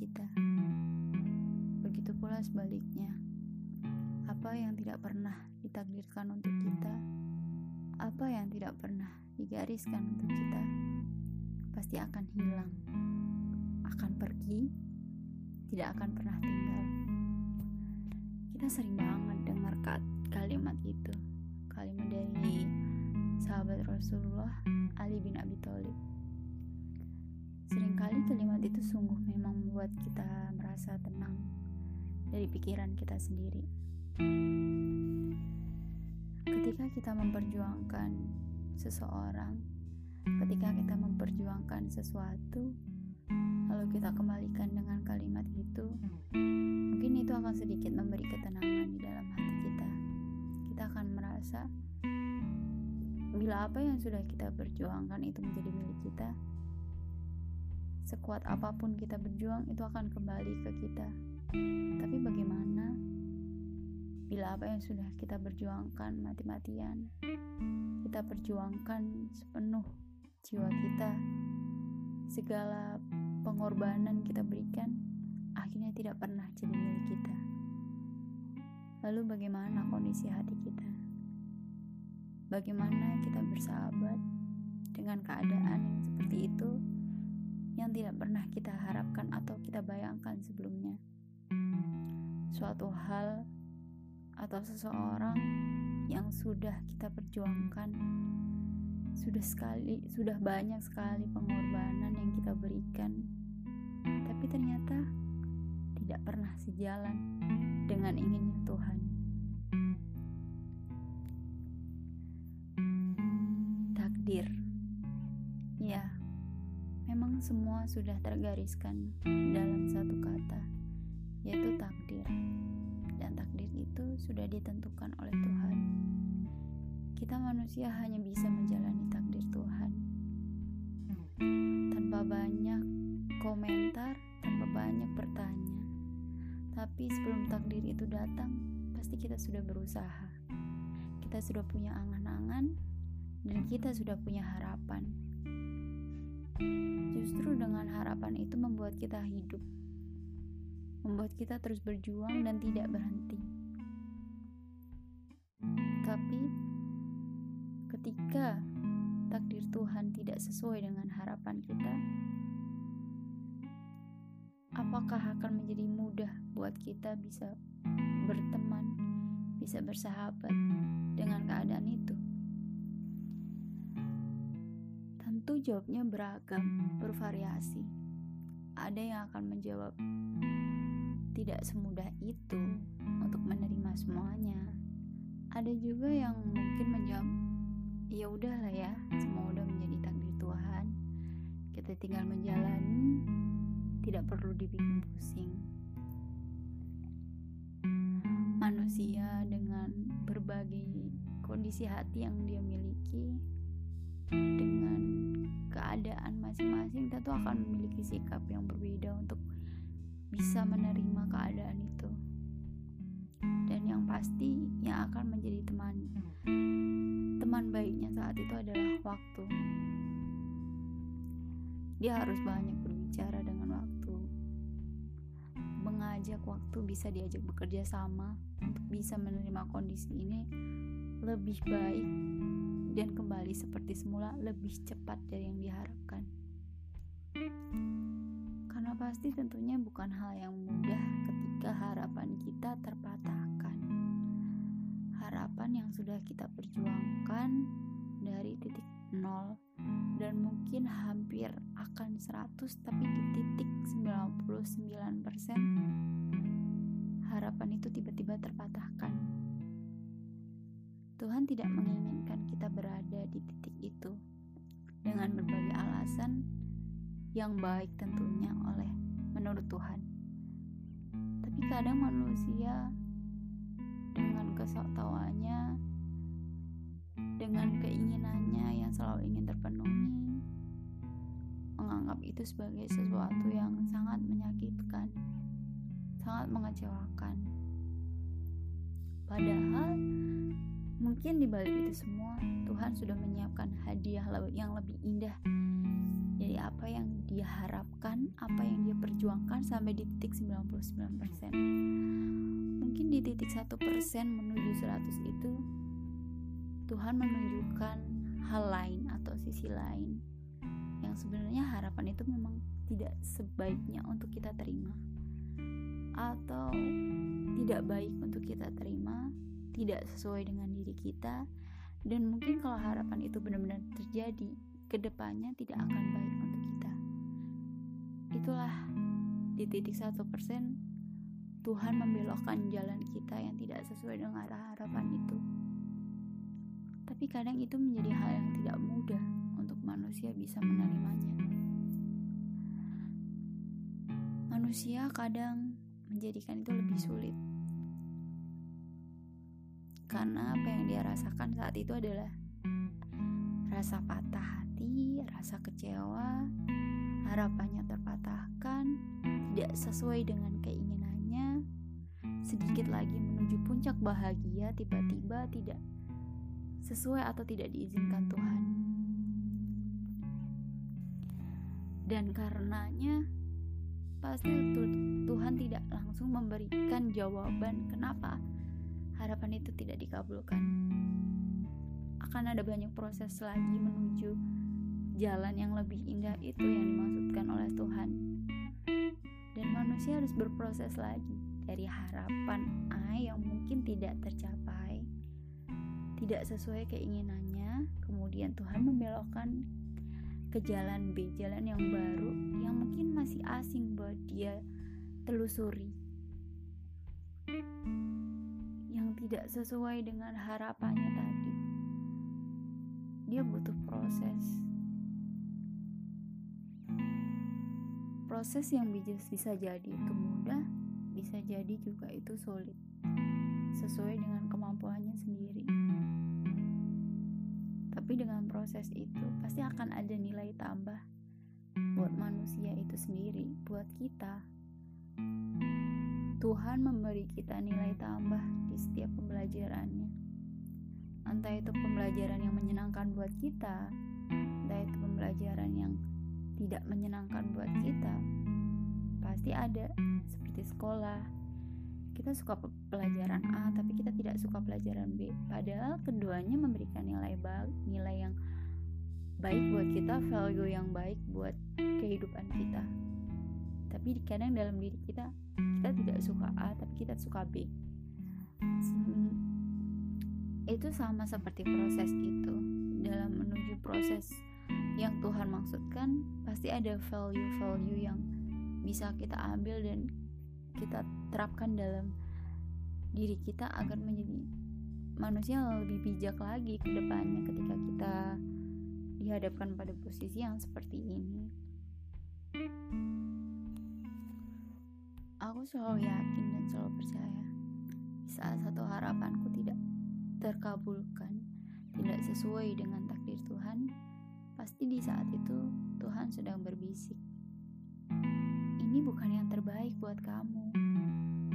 kita. Begitu pula sebaliknya, apa yang tidak pernah ditakdirkan untuk kita, apa yang tidak pernah digariskan untuk kita, pasti akan hilang, akan pergi, tidak akan pernah tinggal. Kita sering banget dengar kalimat itu, kalimat dari sahabat Rasulullah Ali bin Abi Thalib. Seringkali kalimat itu sungguh memang membuat kita merasa tenang dari pikiran kita sendiri. Ketika kita memperjuangkan seseorang, ketika kita memperjuangkan sesuatu, lalu kita kembalikan dengan kalimat itu, mungkin itu akan sedikit memberi ketenangan di dalam hati kita. Kita akan merasa bila apa yang sudah kita perjuangkan itu menjadi milik kita, sekuat apa pun kita berjuang itu akan kembali ke kita. Tapi bagaimana bila apa yang sudah kita berjuangkan mati-matian, kita perjuangkan sepenuh jiwa kita, segala pengorbanan kita berikan, akhirnya tidak pernah jadi milik kita. Lalu bagaimana kondisi hati kita? Bagaimana kita bersahabat dengan keadaan yang seperti itu? Yang tidak pernah kita harapkan atau kita bayangkan sebelumnya. Suatu hal atau seseorang yang sudah kita perjuangkan sudah sekali sudah banyak sekali pengorbanan yang kita berikan tapi ternyata tidak pernah sejalan dengan inginnya Tuhan semua sudah tergariskan dalam satu kata, yaitu takdir. Dan takdir itu sudah ditentukan oleh Tuhan. Kita manusia hanya bisa menjalani takdir Tuhan. Tanpa banyak komentar, tanpa banyak bertanya. Tapi sebelum takdir itu datang, pasti kita sudah berusaha. Kita sudah punya angan-angan dan kita sudah punya harapan Justru dengan harapan itu membuat kita hidup, membuat kita terus berjuang dan tidak berhenti. Tapi, ketika takdir Tuhan tidak sesuai dengan harapan kita, apakah akan menjadi mudah buat kita bisa berteman, bisa bersahabat dengan keadaan itu? Tentu jawabnya beragam, bervariasi. Ada yang akan menjawab, tidak semudah itu untuk menerima semuanya. Ada juga yang mungkin menjawab, ya udahlah ya, semua udah menjadi takdir Tuhan. Kita tinggal menjalani, tidak perlu dibikin pusing. Manusia dengan berbagai kondisi hati yang dia miliki dengan keadaan masing-masing tentu akan memiliki sikap yang berbeda untuk bisa menerima keadaan itu. Dan yang pasti yang akan menjadi teman teman baiknya saat itu adalah waktu. Dia harus banyak berbicara dengan waktu. Mengajak waktu bisa diajak bekerja sama untuk bisa menerima kondisi ini lebih baik dan kembali seperti semula lebih cepat dari yang diharapkan. Karena pasti tentunya bukan hal yang mudah ketika harapan kita terpatahkan. Harapan yang sudah kita perjuangkan dari titik nol dan mungkin hampir akan 100 tapi di titik 99% harapan itu tiba-tiba terpatahkan Tuhan tidak menginginkan kita berada di titik itu dengan berbagai alasan yang baik tentunya oleh menurut Tuhan. Tapi kadang manusia dengan kesoktawannya, dengan keinginannya yang selalu ingin terpenuhi, menganggap itu sebagai sesuatu yang sangat menyakitkan, sangat mengecewakan. Padahal Mungkin di balik itu semua, Tuhan sudah menyiapkan hadiah yang lebih indah dari apa yang dia harapkan, apa yang dia perjuangkan sampai di titik 99%. Mungkin di titik 1% menuju 100 itu Tuhan menunjukkan hal lain atau sisi lain yang sebenarnya harapan itu memang tidak sebaiknya untuk kita terima atau tidak baik untuk kita terima, tidak sesuai dengan diri kita dan mungkin kalau harapan itu benar-benar terjadi, ke depannya tidak akan baik untuk kita. Itulah di titik satu persen Tuhan membelokkan jalan kita yang tidak sesuai dengan arah harapan itu. Tapi kadang itu menjadi hal yang tidak mudah untuk manusia bisa menerimanya. Manusia kadang menjadikan itu lebih sulit. Karena apa yang dia rasakan saat itu adalah rasa patah hati, rasa kecewa, harapannya terpatahkan, tidak sesuai dengan keinginannya, sedikit lagi menuju puncak bahagia, tiba-tiba tidak sesuai atau tidak diizinkan Tuhan. Dan karenanya pasti Tuhan tidak langsung memberikan jawaban kenapa harapan itu tidak dikabulkan. Akan ada banyak proses lagi menuju jalan yang lebih indah itu yang dimaksudkan oleh Tuhan. Dan manusia harus berproses lagi dari harapan A yang mungkin tidak tercapai tidak sesuai keinginannya, kemudian Tuhan membelokkan ke jalan B, jalan yang baru yang mungkin masih asing buat dia telusuri. Yang tidak sesuai dengan harapannya tadi. Dia butuh proses. Proses yang bisa jadi itu mudah, bisa jadi juga itu sulit. Sesuai dengan kemampuannya sendiri. Tapi dengan proses itu pasti akan ada nilai tambah buat manusia itu sendiri, buat kita. Tuhan memberi kita nilai tambah di setiap pembelajarannya. Entah itu pembelajaran yang menyenangkan buat kita, entah itu pembelajaran yang tidak menyenangkan buat kita. Pasti ada seperti sekolah, kita suka pelajaran A tapi kita tidak suka pelajaran B padahal keduanya memberikan nilai nilai yang baik buat kita value yang baik buat kehidupan kita tapi kadang dalam diri kita kita tidak suka A tapi kita suka B. Hmm, itu sama seperti proses itu. Dalam menuju proses yang Tuhan maksudkan pasti ada value-value yang bisa kita ambil dan kita terapkan dalam diri kita agar menjadi manusia lebih bijak lagi ke depannya ketika kita dihadapkan pada posisi yang seperti ini. Aku selalu yakin dan selalu percaya saat satu harapanku tidak terkabulkan, tidak sesuai dengan takdir Tuhan, pasti di saat itu Tuhan sedang berbisik ini bukan yang terbaik buat kamu.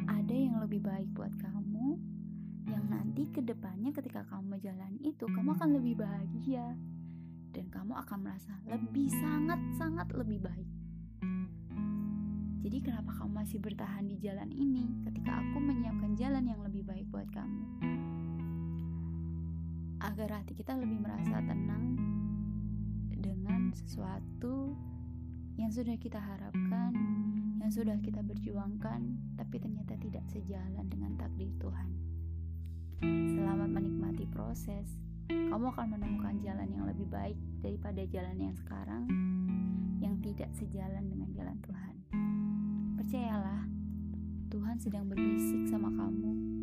Ada yang lebih baik buat kamu, yang nanti ke depannya ketika kamu jalan itu, kamu akan lebih bahagia. Dan kamu akan merasa lebih sangat-sangat lebih baik. Jadi kenapa kamu masih bertahan di jalan ini ketika aku menyiapkan jalan yang lebih baik buat kamu? Agar hati kita lebih merasa tenang dengan sesuatu yang sudah kita harapkan, yang sudah kita berjuangkan, tapi ternyata tidak sejalan dengan takdir Tuhan. Selamat menikmati proses. Kamu akan menemukan jalan yang lebih baik daripada jalan yang sekarang yang tidak sejalan dengan jalan Tuhan. Percayalah, Tuhan sedang berbisik sama kamu